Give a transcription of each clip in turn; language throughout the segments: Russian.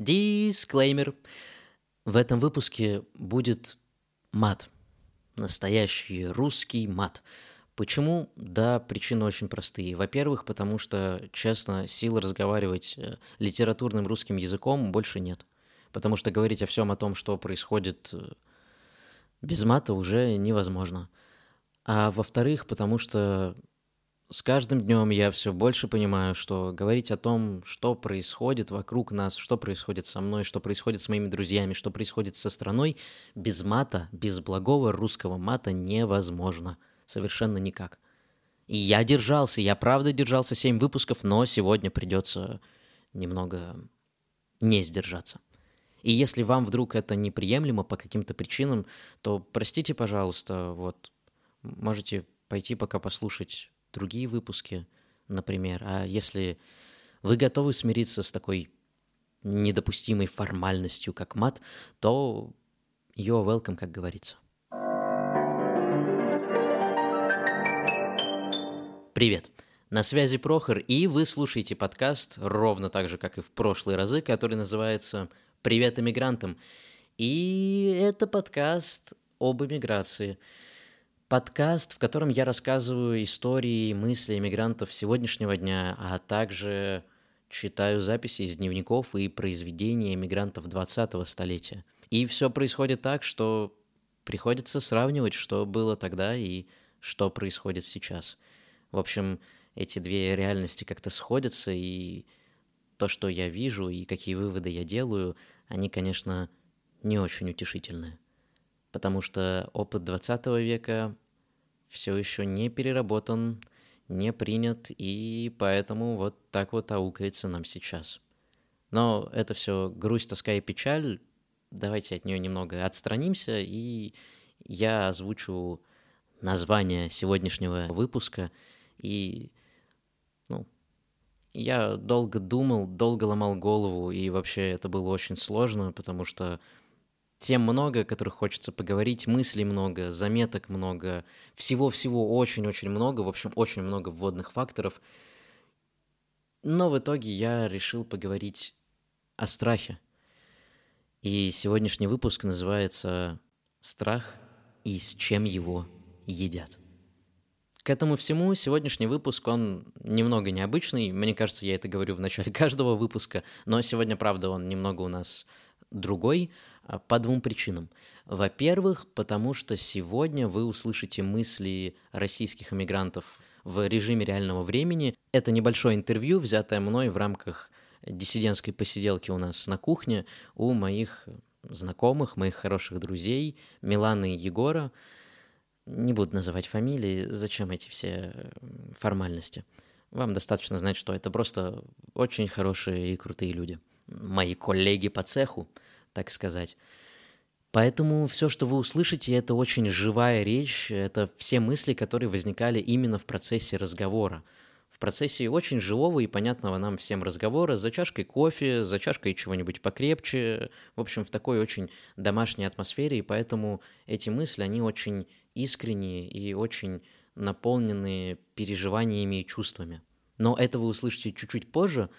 Дисклеймер. В этом выпуске будет мат. Настоящий русский мат. Почему? Да, причины очень простые. Во-первых, потому что, честно, силы разговаривать э, литературным русским языком больше нет. Потому что говорить о всем о том, что происходит э, без мата, уже невозможно. А во-вторых, потому что с каждым днем я все больше понимаю, что говорить о том, что происходит вокруг нас, что происходит со мной, что происходит с моими друзьями, что происходит со страной, без мата, без благого русского мата невозможно. Совершенно никак. И я держался, я правда держался 7 выпусков, но сегодня придется немного не сдержаться. И если вам вдруг это неприемлемо по каким-то причинам, то простите, пожалуйста, вот можете пойти пока послушать другие выпуски, например. А если вы готовы смириться с такой недопустимой формальностью, как мат, то you're welcome, как говорится. Привет! На связи Прохор, и вы слушаете подкаст ровно так же, как и в прошлые разы, который называется «Привет иммигрантам». И это подкаст об иммиграции – подкаст, в котором я рассказываю истории и мысли иммигрантов сегодняшнего дня, а также читаю записи из дневников и произведений иммигрантов 20-го столетия. И все происходит так, что приходится сравнивать, что было тогда и что происходит сейчас. В общем, эти две реальности как-то сходятся, и то, что я вижу, и какие выводы я делаю, они, конечно, не очень утешительные потому что опыт 20 века все еще не переработан, не принят, и поэтому вот так вот аукается нам сейчас. Но это все грусть, тоска и печаль. Давайте от нее немного отстранимся, и я озвучу название сегодняшнего выпуска. И, ну, я долго думал, долго ломал голову, и вообще это было очень сложно, потому что тем много, о которых хочется поговорить, мыслей много, заметок много, всего-всего очень-очень много, в общем, очень много вводных факторов. Но в итоге я решил поговорить о страхе. И сегодняшний выпуск называется «Страх и с чем его едят». К этому всему сегодняшний выпуск, он немного необычный. Мне кажется, я это говорю в начале каждого выпуска, но сегодня, правда, он немного у нас другой – по двум причинам. Во-первых, потому что сегодня вы услышите мысли российских иммигрантов в режиме реального времени. Это небольшое интервью, взятое мной в рамках диссидентской посиделки у нас на кухне у моих знакомых, моих хороших друзей Миланы и Егора. Не буду называть фамилии, зачем эти все формальности. Вам достаточно знать, что это просто очень хорошие и крутые люди. Мои коллеги по цеху – так сказать. Поэтому все, что вы услышите, это очень живая речь, это все мысли, которые возникали именно в процессе разговора. В процессе очень живого и понятного нам всем разговора, за чашкой кофе, за чашкой чего-нибудь покрепче, в общем, в такой очень домашней атмосфере, и поэтому эти мысли, они очень искренние и очень наполнены переживаниями и чувствами. Но это вы услышите чуть-чуть позже,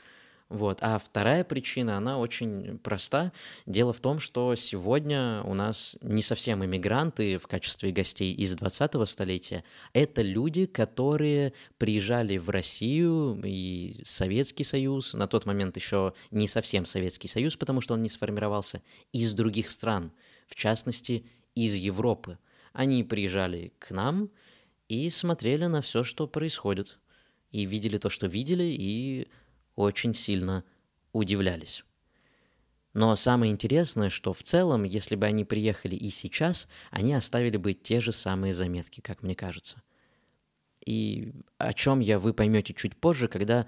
вот. А вторая причина, она очень проста. Дело в том, что сегодня у нас не совсем иммигранты в качестве гостей из 20-го столетия. Это люди, которые приезжали в Россию и Советский Союз, на тот момент еще не совсем Советский Союз, потому что он не сформировался, из других стран, в частности, из Европы. Они приезжали к нам и смотрели на все, что происходит. И видели то, что видели, и очень сильно удивлялись. Но самое интересное, что в целом, если бы они приехали и сейчас, они оставили бы те же самые заметки, как мне кажется. И о чем я вы поймете чуть позже, когда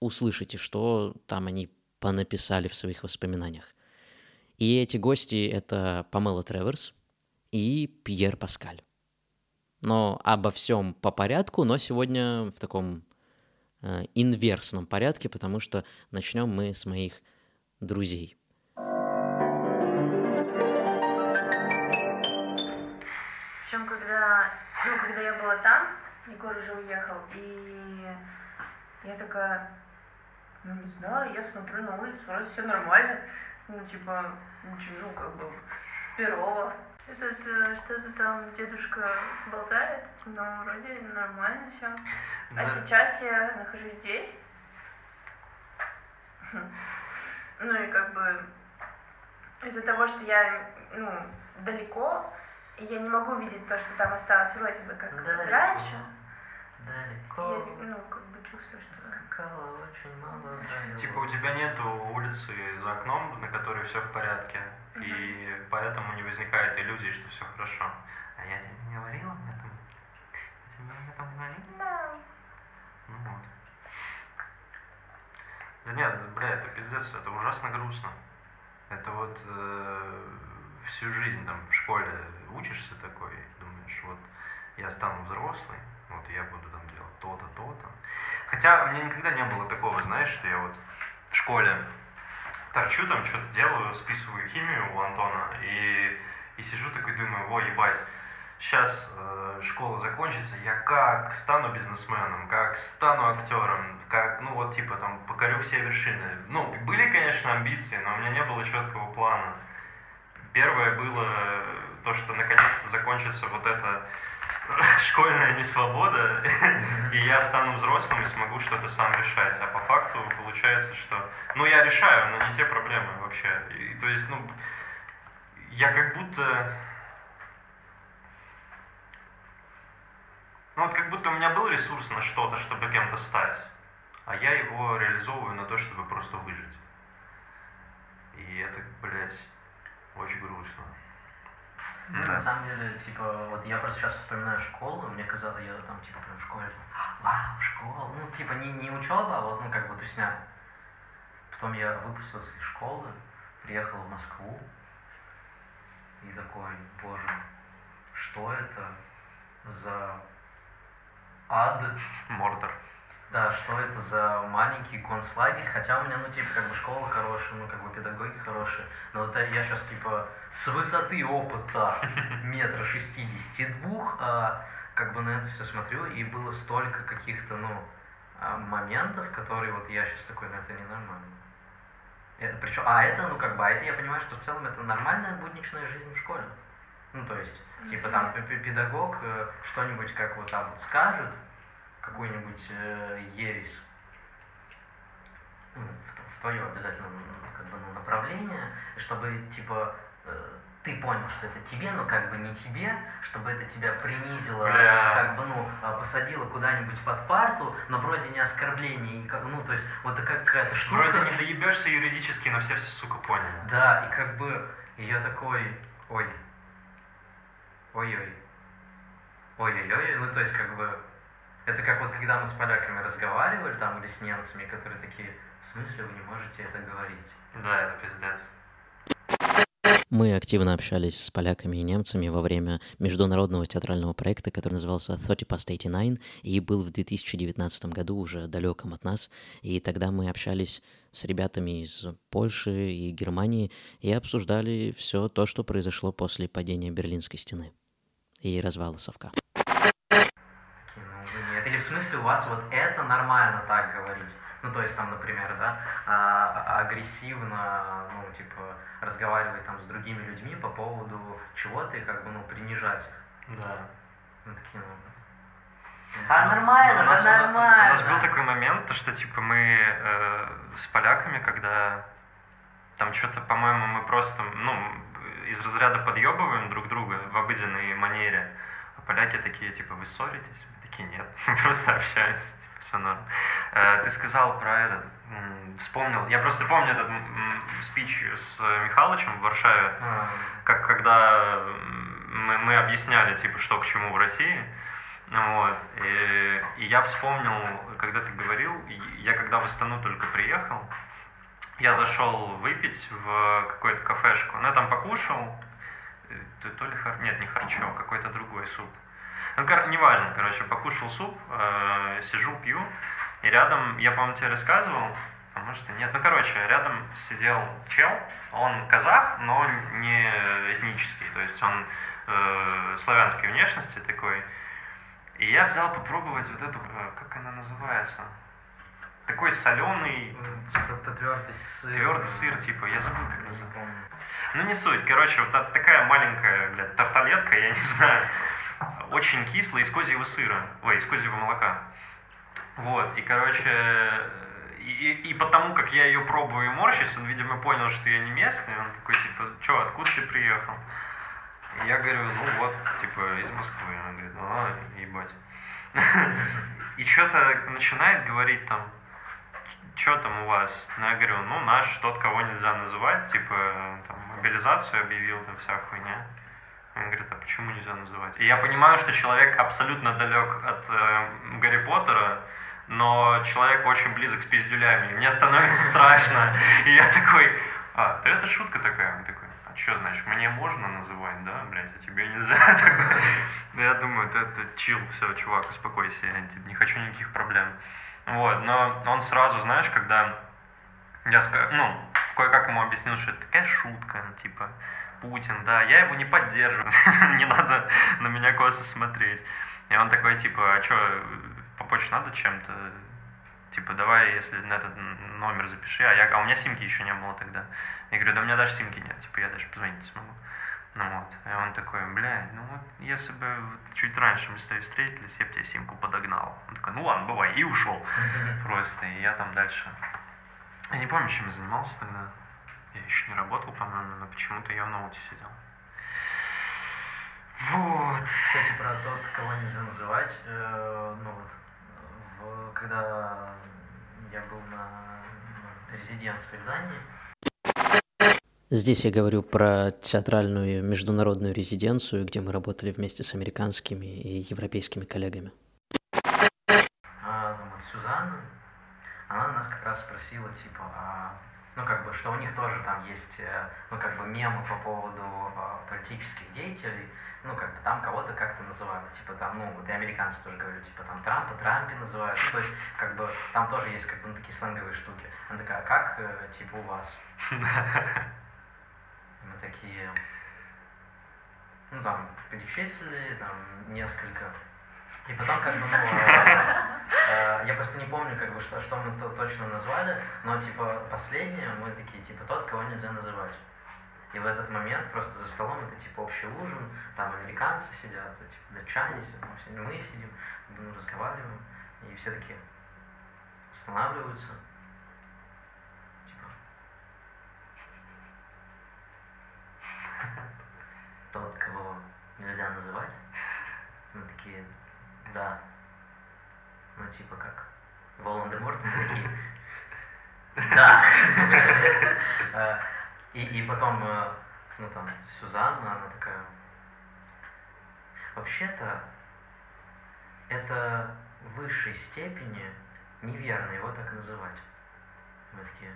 услышите, что там они понаписали в своих воспоминаниях. И эти гости — это Памела Треверс и Пьер Паскаль. Но обо всем по порядку, но сегодня в таком инверсном порядке, потому что начнем мы с моих друзей. Причем, когда, ну, когда я была там, Егор уже уехал, и я такая, ну не знаю, я смотрю на улицу, вроде все нормально. ну, типа, ну, как бы, Перова. Этот, э, что-то там дедушка болтает, но вроде нормально все. А Да. сейчас я нахожусь здесь. Ну и как бы из-за того, что я ну, далеко, и я не могу видеть то, что там осталось вроде бы как раньше. Далеко. Я ну, как бы чувствую, что Скакала очень молодая. Типа у тебя нету улицы за окном, на которой все в порядке, и поэтому не возникает иллюзии, что все хорошо. А я тебе не говорил об этом? Я тебе об этом говорил? да. Ну вот. Да нет, бля, это пиздец, это ужасно грустно. Это вот э, всю жизнь там в школе учишься такой, думаешь, вот я стану взрослый, вот я буду там делать то-то, то-то. Хотя у меня никогда не было такого, знаешь, что я вот в школе торчу там, что-то делаю, списываю химию у Антона, и, и сижу такой, думаю, о, ебать, сейчас школа закончится, я как стану бизнесменом, как стану актером, как, ну вот типа там покорю все вершины. Ну, были, конечно, амбиции, но у меня не было четкого плана. Первое было то, что наконец-то закончится вот эта школьная несвобода, и я стану взрослым и смогу что-то сам решать. А по факту получается, что... Ну, я решаю, но не те проблемы вообще. И, то есть, ну, я как будто... Ну, вот как будто у меня был ресурс на что-то, чтобы кем-то стать, а я его реализовываю на то, чтобы просто выжить. И это, блядь, очень грустно. Ну, Да. на самом деле, типа, вот я просто сейчас вспоминаю школу, мне казалось, я там, типа, прям в школе, вау, школа, ну, типа, не, не учеба, а вот, ну, как бы тусня. Потом я выпустился из школы, приехал в Москву, и такой, боже, что это за ад, Мордор. Да, что это за маленький концлагерь, хотя у меня, ну, типа, как бы школа хорошая, ну, как бы педагоги хорошие, но вот я сейчас, типа, с высоты опыта метра шестидесяти двух, а, как бы на это все смотрю, и было столько каких-то, ну, а, моментов, которые вот я сейчас такой, ну, это ненормально. Это, причем, а это, ну, как бы, а это я понимаю, что в целом это нормальная будничная жизнь в школе. Ну, то есть, типа, там, пе- пе- педагог э, что-нибудь как вот там вот скажет, какую-нибудь э, ересь, ну, в, твое обязательно как бы, ну, направление, чтобы типа э, ты понял, что это тебе, но как бы не тебе, чтобы это тебя принизило, Бля. как бы, ну, а, посадило куда-нибудь под парту, но вроде не оскорбление, и как- ну, то есть, вот это какая-то штука. Вроде не доебешься юридически, но все все, сука, поняли. Да, и как бы и я такой, ой, ой-ой, ой-ой-ой, ну то есть как бы, это как вот когда мы с поляками разговаривали там или с немцами, которые такие, в смысле вы не можете это говорить? Да, это пиздец. Мы активно общались с поляками и немцами во время международного театрального проекта, который назывался 30 Past 89, и был в 2019 году, уже далеком от нас. И тогда мы общались с ребятами из Польши и Германии и обсуждали все то, что произошло после падения Берлинской стены и развала Совка. В смысле у вас вот это нормально так говорить? Ну, то есть там, например, да, а, агрессивно, ну, типа, разговаривать там с другими людьми по поводу чего-то и как бы, ну, принижать их. Да. Ну, такие, ну, а нормально, У нас- да нормально. У нас был такой момент, то, что типа мы э, с поляками, когда там что-то, по-моему, мы просто, ну, из разряда подъебываем друг друга в обыденной манере, а поляки такие, типа, вы ссоритесь? Такие, нет, мы просто общаемся, типа, все норм. Э, ты сказал про этот, вспомнил, я просто помню этот спич с Михалычем в Варшаве, А, как когда мы, мы объясняли, типа, что к чему в России. Вот. И, и я вспомнил, когда ты говорил, я когда в Астану только приехал, я зашел выпить в какую-то кафешку. Ну, я там покушал, э, то, то ли хар... Нет, не харчо, какой-то другой суп. Ну, кор... неважно, короче, покушал суп, э, сижу, пью, и рядом, я, по-моему, тебе рассказывал, может и нет, ну, короче, рядом сидел чел, он казах, но не этнический, то есть он э, славянской внешности такой. И я взял попробовать вот эту, э, как она называется? Такой соленый, твердый сыр. Твердый сыр, типа, я забыл, как называется. Ну, не суть. Короче, вот такая маленькая, блядь, тарталетка, я не знаю, очень кислая из козьего сыра, ой, из козьего молока. Вот, и, короче, и, и потому как я ее пробую и морщусь, он, видимо, понял, что я не местный, он такой, типа, что, откуда ты приехал? И я говорю, ну вот, типа, из Москвы. Он говорит, ну ладно, ебать. И что-то начинает говорить там, что там у вас? Ну, я говорю, ну, наш, тот, кого нельзя называть, типа, там, мобилизацию объявил, там, вся хуйня. Он говорит, а почему нельзя называть? И я понимаю, что человек абсолютно далек от э, Гарри Поттера, но человек очень близок с пиздюлями. Мне становится страшно. И я такой, а, да это шутка такая. Он такой, а что значит, мне можно называть, да, блядь, а тебе нельзя? Я думаю, это чил, все, чувак, успокойся, я не хочу никаких проблем. Вот, но он сразу, знаешь, когда я, ну, кое-как ему объяснил, что это такая шутка, типа, Путин, да, я его не поддерживаю, не надо на меня косо смотреть. И он такой, типа, а что, помочь надо чем-то? Типа, давай, если на этот номер запиши, а, я, а у меня симки еще не было тогда. Я говорю, да у меня даже симки нет, типа, я даже позвонить не смогу. Ну вот, и он такой, блядь, ну вот, если бы чуть раньше мы с тобой встретились, я бы тебе симку подогнал. Он такой, ну ладно, бывай, и ушел просто, и я там дальше. Я не помню, чем я занимался тогда. Я еще не работал, по-моему, но почему-то я в ноуте сидел. Вот. Кстати, про тот, кого нельзя называть, э, ну вот, в, когда я был на ну, резиденции в Дании, Здесь я говорю про театральную международную резиденцию, где мы работали вместе с американскими и европейскими коллегами. Вот Сюзанна, она нас как раз спросила, типа, а, ну, как бы, что у них тоже там есть, э, ну, как бы, мемы по поводу а, политических деятелей, ну, как бы, там кого-то как-то называли, типа, там, ну, вот и американцы тоже говорили, типа, там, Трампа Трампе называют, ну, то есть, как бы, там тоже есть, как бы, ну, такие сленговые штуки. Она такая, а как, э, типа, у вас? мы такие, ну там, перечислили, там, несколько. И потом, как бы, ну, э, я просто не помню, как бы, что, что мы то, точно назвали, но, типа, последнее, мы такие, типа, тот, кого нельзя называть. И в этот момент просто за столом это типа общий ужин, там американцы сидят, типа датчане сидят, мы сидим, мы разговариваем, и все такие останавливаются, тот, кого нельзя называть. Мы такие, да. Ну, типа как Волан-де-Морт, мы такие, да. Э, и, и потом, э, ну там, Сюзанна, она такая, вообще-то, это в высшей степени неверно его так называть. Мы такие,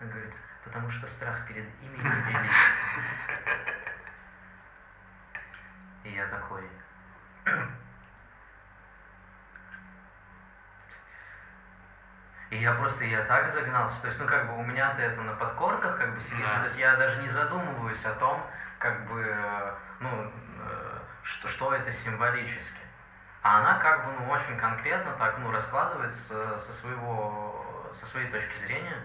она говорит, потому что страх перед именем велик. И я такой... И я просто, я так загнался, то есть, ну, как бы у меня-то это на подкорках, как бы, сидит, да. то есть я даже не задумываюсь о том, как бы, ну, э, что, что это символически. А она, как бы, ну, очень конкретно так, ну, раскладывается со своего, со своей точки зрения,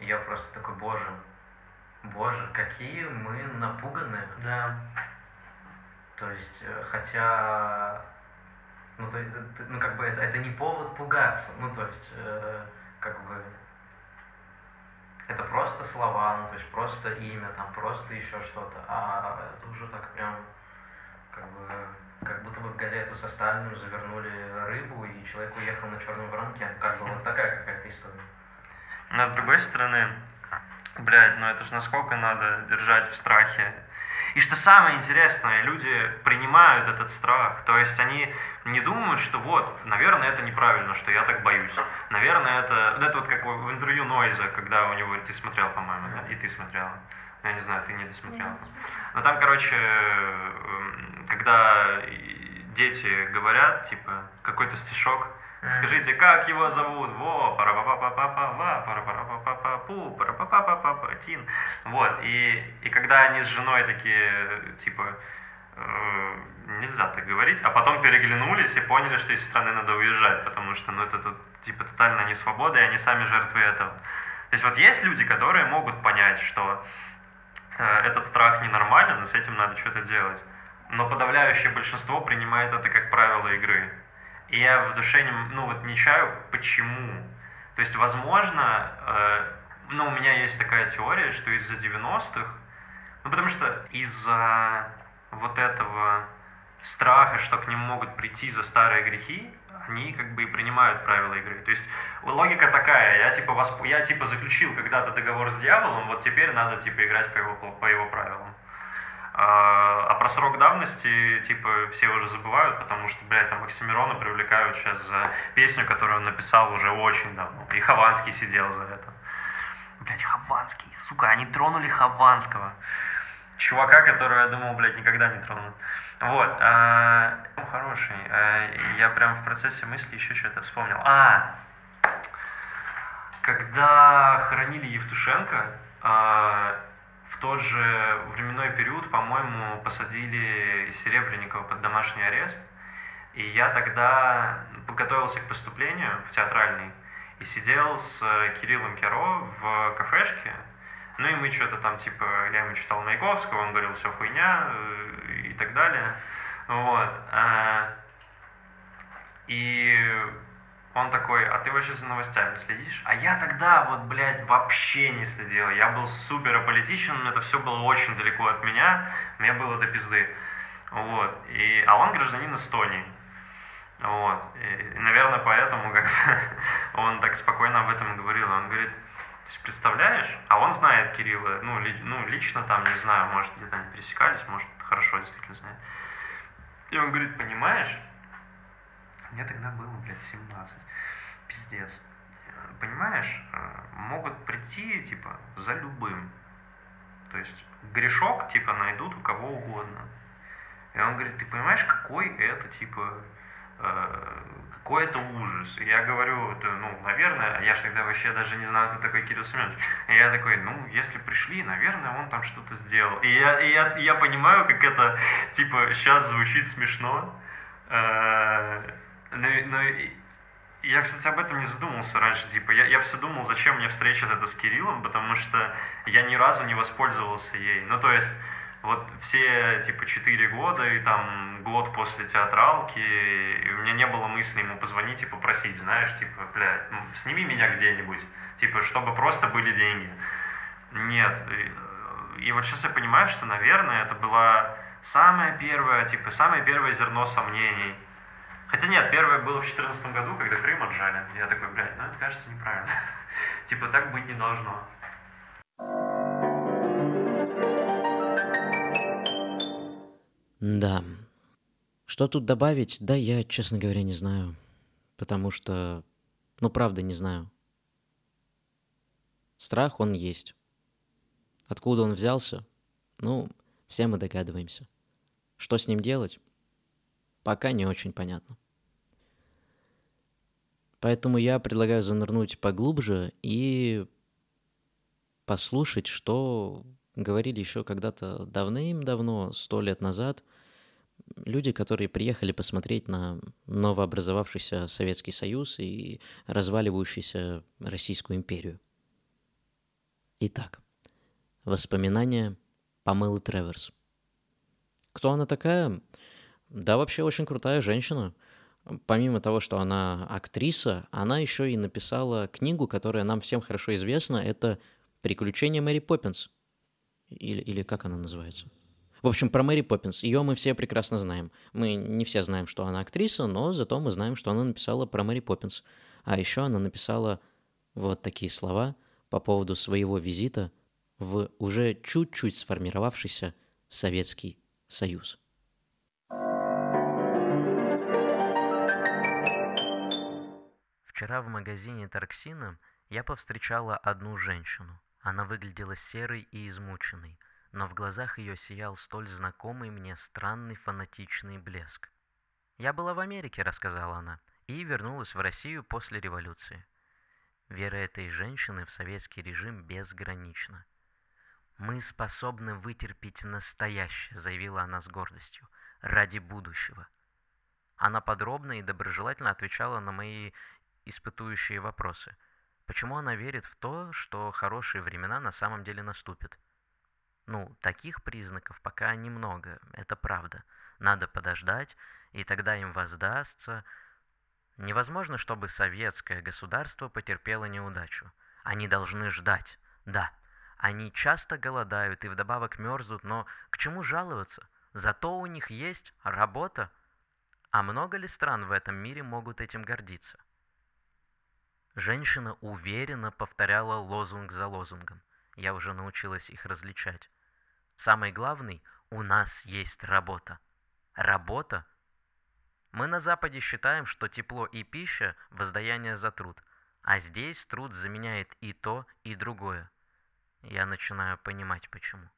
и я просто такой, боже, боже, какие мы напуганные. Да. То есть, э, хотя, ну, то, ну как бы это, это не повод пугаться, ну, то есть, э, как бы, это просто слова, ну, то есть просто имя, там, просто еще что-то, а это уже так прям, как бы, как будто бы в газету со Сталиным завернули рыбу, и человек уехал на черном воронке, как бы вот такая какая-то история. Но с другой стороны, блядь, ну это же насколько надо держать в страхе. И что самое интересное, люди принимают этот страх. То есть они не думают, что вот, наверное, это неправильно, что я так боюсь. Наверное, это... Это вот как в интервью Нойза, когда у него... Ты смотрел, по-моему, да? И ты смотрела. Я не знаю, ты не досмотрел. Но там, короче, эм, когда дети говорят, типа, какой-то стишок, Скажите, как его зовут? Во, пара па па па па ва, пара пара па па па пу, пара па па па па па тин. Вот, и, и когда они с женой такие, типа, э, нельзя так говорить, а потом переглянулись и поняли, что из страны надо уезжать, потому что, ну, это тут типа тотальная несвобода, и они сами жертвы этого. То есть вот есть люди, которые могут понять, что э, этот страх ненормален, и с этим надо что-то делать. Но подавляющее большинство принимает это как правило игры. И я в душе не, ну, вот не чаю, почему. То есть, возможно, э, ну, у меня есть такая теория, что из-за 90-х, ну, потому что из-за вот этого страха, что к ним могут прийти за старые грехи, они как бы и принимают правила игры. То есть логика такая, я типа, восп... я типа заключил когда-то договор с дьяволом, вот теперь надо типа играть по его, по его правилам. А, а про срок давности, типа, все уже забывают, потому что, блядь, там Оксимирона привлекают сейчас за песню, которую он написал уже очень давно. И Хованский сидел за это. Блядь, Хованский, сука, они тронули Хованского. Чувака, которого я думал, блядь, никогда не тронут. Вот, а, ну, хороший. А, я прям в процессе мысли еще что-то вспомнил. А, когда хоронили Евтушенко, а, в тот же временной период, по-моему, посадили Серебренникова под домашний арест. И я тогда подготовился к поступлению в театральный и сидел с Кириллом Керо в кафешке. Ну и мы что-то там, типа, я ему читал Маяковского, он говорил, все хуйня э, и так далее. Вот. А, и он такой, а ты вообще за новостями следишь? А я тогда вот, блядь, вообще не следил. Я был супер аполитичен, это все было очень далеко от меня, мне было до пизды. Вот. И, а он гражданин Эстонии. Вот. И, наверное, поэтому как он так спокойно об этом говорил. Он говорит, ты есть, представляешь? А он знает Кирилла, ну, ли, ну, лично там, не знаю, может, где-то они пересекались, может, хорошо действительно знает. И он говорит, понимаешь, мне тогда было, блядь, 17. Пиздец. Понимаешь, э, могут прийти, типа, за любым. То есть грешок, типа, найдут у кого угодно. И он говорит, ты понимаешь, какой это, типа, э, какой это ужас. И я говорю, это, ну, наверное, я же тогда вообще даже не знаю, кто такой Кирилл Семенович. И я такой, ну, если пришли, наверное, он там что-то сделал. И я, и я, я понимаю, как это, типа, сейчас звучит смешно. Но, но я, кстати, об этом не задумывался раньше. Типа, я, я все думал, зачем мне встреча это с Кириллом, потому что я ни разу не воспользовался ей. Ну, то есть, вот все, типа, четыре года и там год после театралки, и у меня не было мысли ему позвонить и попросить, знаешь, типа, блядь, ну, сними меня где-нибудь, типа, чтобы просто были деньги. Нет. И, и вот сейчас я понимаю, что, наверное, это была самая первая, типа, самое первое зерно сомнений – Хотя нет, первое было в 2014 году, когда Крым отжали. Я такой, блядь, ну это кажется неправильно. типа так быть не должно. Да. Что тут добавить? Да, я, честно говоря, не знаю. Потому что, ну, правда, не знаю. Страх, он есть. Откуда он взялся? Ну, все мы догадываемся. Что с ним делать? Пока не очень понятно. Поэтому я предлагаю занырнуть поглубже и послушать, что говорили еще когда-то давным-давно, сто лет назад, люди, которые приехали посмотреть на новообразовавшийся Советский Союз и разваливающуюся Российскую империю. Итак, воспоминания Памелы Треверс. Кто она такая? Да, вообще очень крутая женщина. Помимо того, что она актриса, она еще и написала книгу, которая нам всем хорошо известна. Это «Приключения Мэри Поппинс». Или, или как она называется? В общем, про Мэри Поппинс. Ее мы все прекрасно знаем. Мы не все знаем, что она актриса, но зато мы знаем, что она написала про Мэри Поппинс. А еще она написала вот такие слова по поводу своего визита в уже чуть-чуть сформировавшийся Советский Союз. Вчера в магазине Тарксина я повстречала одну женщину. Она выглядела серой и измученной, но в глазах ее сиял столь знакомый мне странный фанатичный блеск. «Я была в Америке», — рассказала она, — «и вернулась в Россию после революции». Вера этой женщины в советский режим безгранична. «Мы способны вытерпеть настоящее», — заявила она с гордостью, — «ради будущего». Она подробно и доброжелательно отвечала на мои испытующие вопросы. Почему она верит в то, что хорошие времена на самом деле наступят? Ну, таких признаков пока немного, это правда. Надо подождать, и тогда им воздастся. Невозможно, чтобы советское государство потерпело неудачу. Они должны ждать, да. Они часто голодают и вдобавок мерзнут, но к чему жаловаться? Зато у них есть работа. А много ли стран в этом мире могут этим гордиться? Женщина уверенно повторяла лозунг за лозунгом. Я уже научилась их различать. Самый главный – у нас есть работа. Работа? Мы на Западе считаем, что тепло и пища – воздаяние за труд, а здесь труд заменяет и то, и другое. Я начинаю понимать, почему.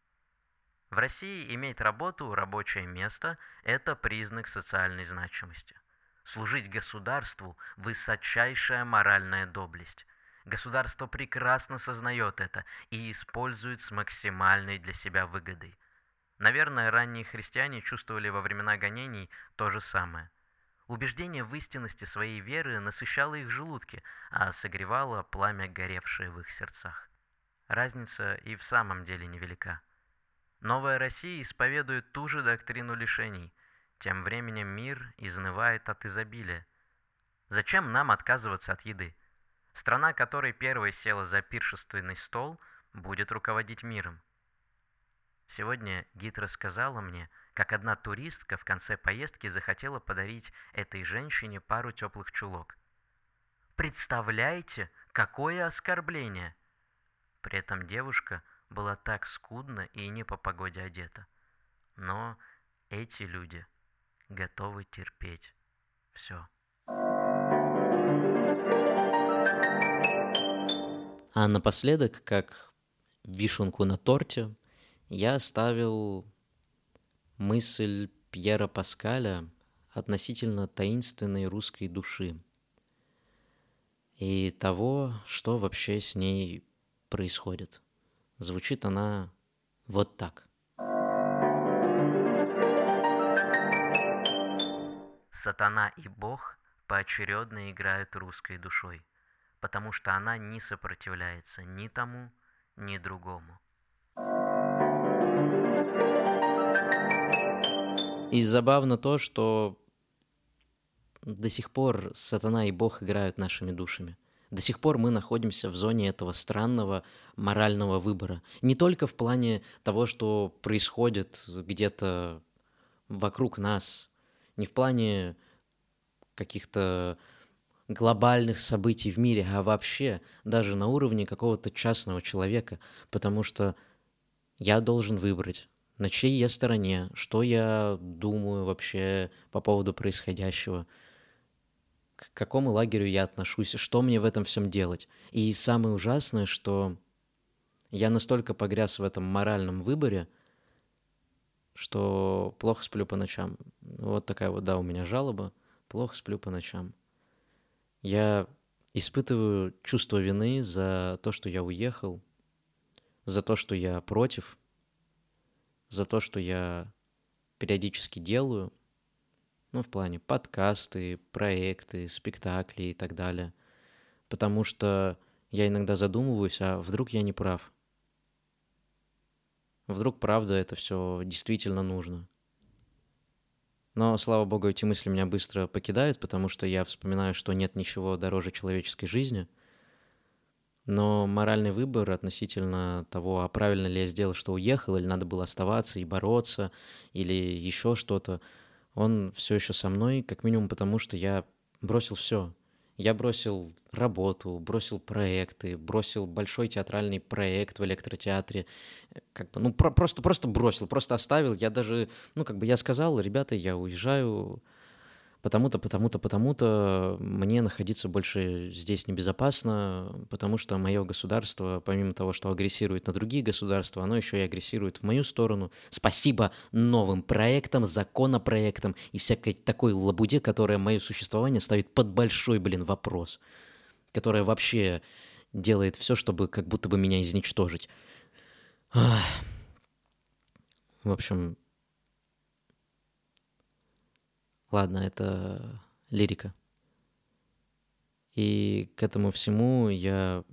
В России иметь работу, рабочее место – это признак социальной значимости. Служить государству – высочайшая моральная доблесть. Государство прекрасно сознает это и использует с максимальной для себя выгодой. Наверное, ранние христиане чувствовали во времена гонений то же самое. Убеждение в истинности своей веры насыщало их желудки, а согревало пламя, горевшее в их сердцах. Разница и в самом деле невелика. Новая Россия исповедует ту же доктрину лишений. Тем временем мир изнывает от изобилия. Зачем нам отказываться от еды? Страна, которой первой села за пиршественный стол, будет руководить миром. Сегодня гид рассказала мне, как одна туристка в конце поездки захотела подарить этой женщине пару теплых чулок. Представляете, какое оскорбление! При этом девушка была так скудно и не по погоде одета. Но эти люди готовы терпеть все. А напоследок, как вишенку на торте, я оставил мысль Пьера Паскаля относительно таинственной русской души и того, что вообще с ней происходит. Звучит она вот так. Сатана и Бог поочередно играют русской душой – потому что она не сопротивляется ни тому, ни другому. И забавно то, что до сих пор сатана и Бог играют нашими душами. До сих пор мы находимся в зоне этого странного морального выбора. Не только в плане того, что происходит где-то вокруг нас, не в плане каких-то глобальных событий в мире, а вообще даже на уровне какого-то частного человека, потому что я должен выбрать, на чьей я стороне, что я думаю вообще по поводу происходящего, к какому лагерю я отношусь, что мне в этом всем делать. И самое ужасное, что я настолько погряз в этом моральном выборе, что плохо сплю по ночам. Вот такая вот, да, у меня жалоба. Плохо сплю по ночам. Я испытываю чувство вины за то, что я уехал, за то, что я против, за то, что я периодически делаю, ну, в плане подкасты, проекты, спектакли и так далее. Потому что я иногда задумываюсь, а вдруг я не прав? Вдруг правда это все действительно нужно? Но, слава богу, эти мысли меня быстро покидают, потому что я вспоминаю, что нет ничего дороже человеческой жизни. Но моральный выбор относительно того, а правильно ли я сделал, что уехал, или надо было оставаться и бороться, или еще что-то, он все еще со мной, как минимум потому, что я бросил все. Я бросил работу, бросил проекты, бросил большой театральный проект в электротеатре. Как бы, ну, про- просто, просто бросил, просто оставил. Я даже, ну, как бы я сказал, ребята, я уезжаю потому-то, потому-то, потому-то мне находиться больше здесь небезопасно, потому что мое государство, помимо того, что агрессирует на другие государства, оно еще и агрессирует в мою сторону. Спасибо новым проектам, законопроектам и всякой такой лабуде, которая мое существование ставит под большой, блин, вопрос, которая вообще делает все, чтобы как будто бы меня изничтожить. В общем, Ладно, это лирика. И к этому всему я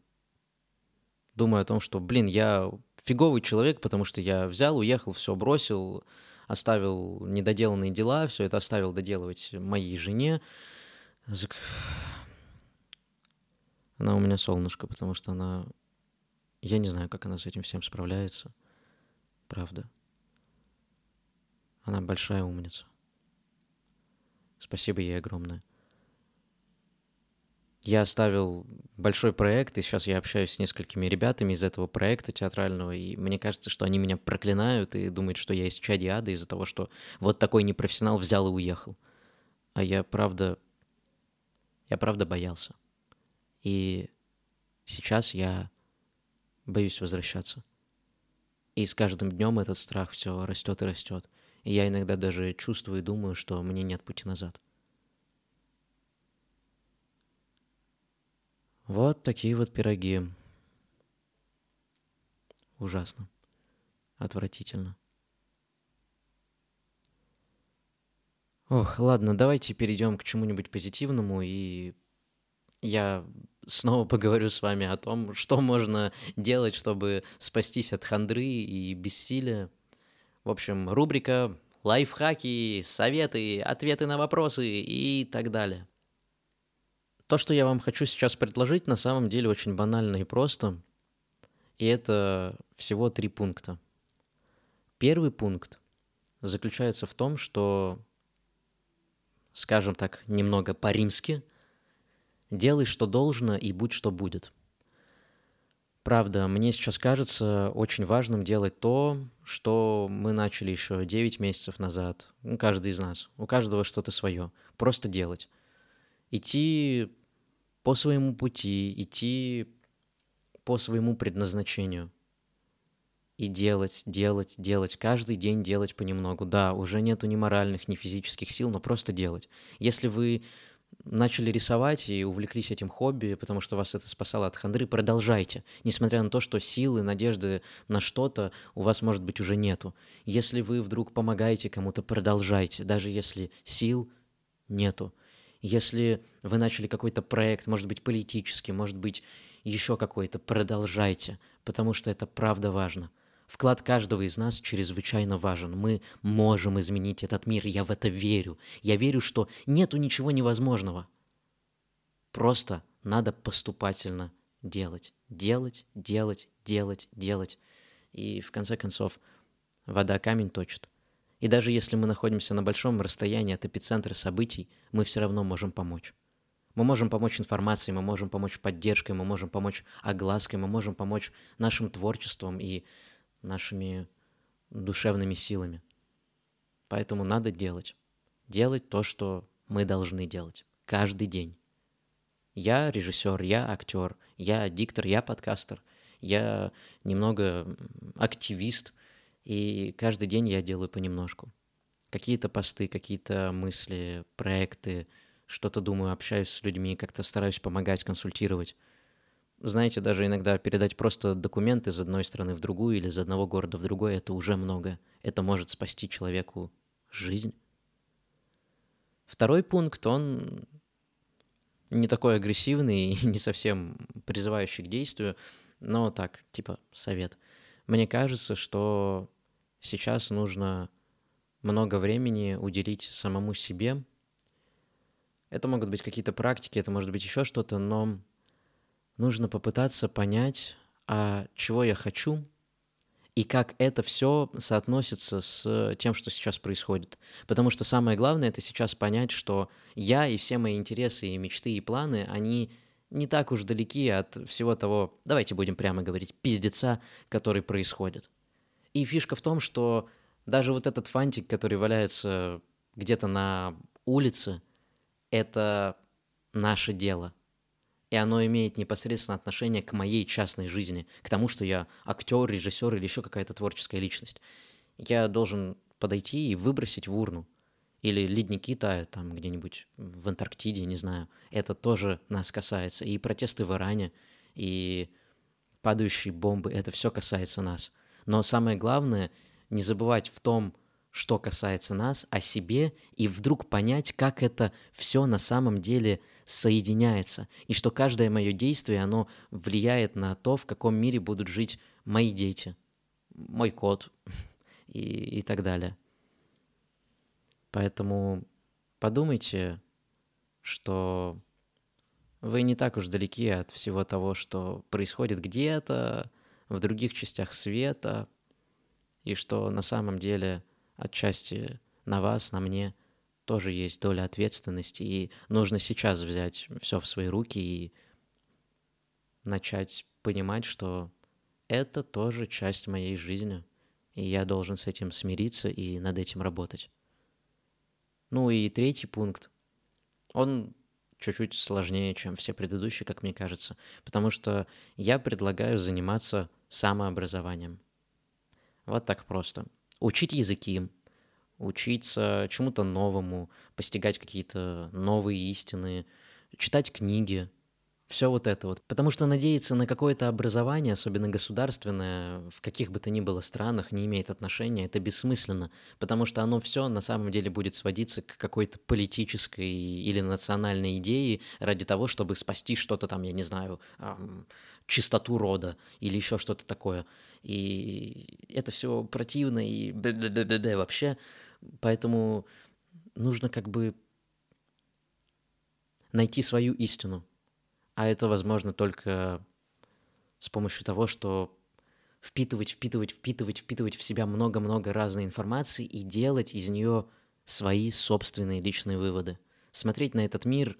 думаю о том, что, блин, я фиговый человек, потому что я взял, уехал, все бросил, оставил недоделанные дела, все это оставил доделывать моей жене. Она у меня солнышко, потому что она... Я не знаю, как она с этим всем справляется. Правда. Она большая умница. Спасибо ей огромное. Я оставил большой проект, и сейчас я общаюсь с несколькими ребятами из этого проекта театрального, и мне кажется, что они меня проклинают и думают, что я из чади ада из-за того, что вот такой непрофессионал взял и уехал. А я правда... Я правда боялся. И сейчас я боюсь возвращаться. И с каждым днем этот страх все растет и растет. И я иногда даже чувствую и думаю, что мне нет пути назад. Вот такие вот пироги. Ужасно. Отвратительно. Ох, ладно, давайте перейдем к чему-нибудь позитивному, и я снова поговорю с вами о том, что можно делать, чтобы спастись от хандры и бессилия. В общем, рубрика лайфхаки, советы, ответы на вопросы и так далее. То, что я вам хочу сейчас предложить, на самом деле очень банально и просто. И это всего три пункта. Первый пункт заключается в том, что, скажем так, немного по-римски, делай, что должно, и будь, что будет. Правда, мне сейчас кажется очень важным делать то, что мы начали еще 9 месяцев назад. Ну, каждый из нас. У каждого что-то свое. Просто делать идти по своему пути, идти по своему предназначению. И делать, делать, делать, каждый день делать понемногу. Да, уже нету ни моральных, ни физических сил, но просто делать. Если вы начали рисовать и увлеклись этим хобби, потому что вас это спасало от хандры, продолжайте. Несмотря на то, что силы, надежды на что-то у вас, может быть, уже нету. Если вы вдруг помогаете кому-то, продолжайте, даже если сил нету. Если вы начали какой-то проект, может быть, политический, может быть, еще какой-то, продолжайте, потому что это правда важно. Вклад каждого из нас чрезвычайно важен. Мы можем изменить этот мир, я в это верю. Я верю, что нету ничего невозможного. Просто надо поступательно делать. Делать, делать, делать, делать. И в конце концов, вода камень точит. И даже если мы находимся на большом расстоянии от эпицентра событий, мы все равно можем помочь. Мы можем помочь информацией, мы можем помочь поддержкой, мы можем помочь оглаской, мы можем помочь нашим творчеством и нашими душевными силами. Поэтому надо делать. Делать то, что мы должны делать. Каждый день. Я режиссер, я актер, я диктор, я подкастер, я немного активист, и каждый день я делаю понемножку. Какие-то посты, какие-то мысли, проекты, что-то думаю, общаюсь с людьми, как-то стараюсь помогать, консультировать. Знаете, даже иногда передать просто документы из одной страны в другую или из одного города в другой, это уже много. Это может спасти человеку жизнь. Второй пункт, он не такой агрессивный и не совсем призывающий к действию, но так, типа совет. Мне кажется, что Сейчас нужно много времени уделить самому себе. Это могут быть какие-то практики, это может быть еще что-то, но нужно попытаться понять, а чего я хочу и как это все соотносится с тем, что сейчас происходит. Потому что самое главное это сейчас понять, что я и все мои интересы и мечты и планы, они не так уж далеки от всего того, давайте будем прямо говорить, пиздеца, который происходит. И фишка в том, что даже вот этот фантик, который валяется где-то на улице, это наше дело. И оно имеет непосредственно отношение к моей частной жизни, к тому, что я актер, режиссер или еще какая-то творческая личность. Я должен подойти и выбросить в урну. Или ледники тают там где-нибудь в Антарктиде, не знаю. Это тоже нас касается. И протесты в Иране, и падающие бомбы, это все касается нас. Но самое главное, не забывать в том, что касается нас, о себе, и вдруг понять, как это все на самом деле соединяется, и что каждое мое действие, оно влияет на то, в каком мире будут жить мои дети, мой кот и, и так далее. Поэтому подумайте, что вы не так уж далеки от всего того, что происходит где-то, в других частях света, и что на самом деле отчасти на вас, на мне тоже есть доля ответственности, и нужно сейчас взять все в свои руки и начать понимать, что это тоже часть моей жизни, и я должен с этим смириться и над этим работать. Ну и третий пункт. Он чуть-чуть сложнее, чем все предыдущие, как мне кажется, потому что я предлагаю заниматься самообразованием. Вот так просто. Учить языки, учиться чему-то новому, постигать какие-то новые истины, читать книги, все вот это вот. Потому что надеяться на какое-то образование, особенно государственное, в каких бы то ни было странах, не имеет отношения, это бессмысленно, потому что оно все на самом деле будет сводиться к какой-то политической или национальной идее ради того, чтобы спасти что-то там, я не знаю, эм, чистоту рода или еще что-то такое. И это все противно и б-б-б-б вообще. Поэтому нужно как бы найти свою истину. А это возможно только с помощью того, что впитывать, впитывать, впитывать, впитывать в себя много-много разной информации и делать из нее свои собственные личные выводы. Смотреть на этот мир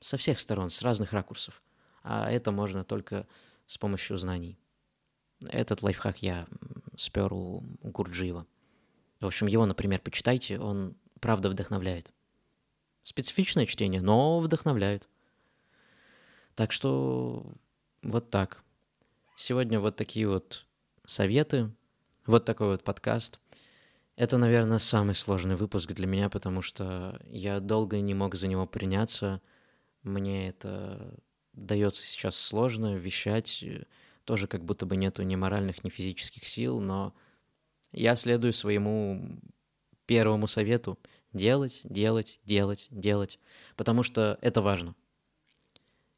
со всех сторон, с разных ракурсов. А это можно только с помощью знаний. Этот лайфхак я спер у Гурджиева. В общем, его, например, почитайте, он правда вдохновляет. Специфичное чтение, но вдохновляет. Так что вот так. Сегодня вот такие вот советы, вот такой вот подкаст. Это, наверное, самый сложный выпуск для меня, потому что я долго не мог за него приняться. Мне это дается сейчас сложно вещать. Тоже как будто бы нету ни моральных, ни физических сил, но я следую своему первому совету. Делать, делать, делать, делать. Потому что это важно.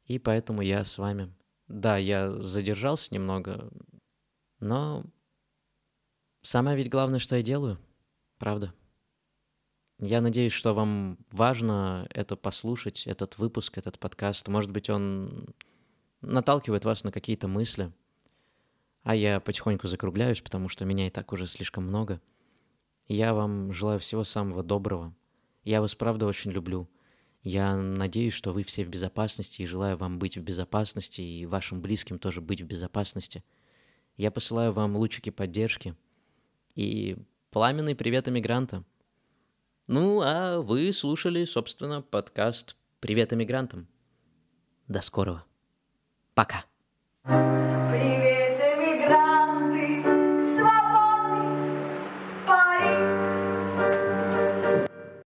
И поэтому я с вами. Да, я задержался немного, но самое ведь главное, что я делаю, правда. Я надеюсь, что вам важно это послушать, этот выпуск, этот подкаст. Может быть, он наталкивает вас на какие-то мысли. А я потихоньку закругляюсь, потому что меня и так уже слишком много. Я вам желаю всего самого доброго. Я вас, правда, очень люблю. Я надеюсь, что вы все в безопасности и желаю вам быть в безопасности и вашим близким тоже быть в безопасности. Я посылаю вам лучики поддержки и пламенный привет иммигранта. Ну, а вы слушали, собственно, подкаст «Привет иммигрантам». До скорого. Пока. thank you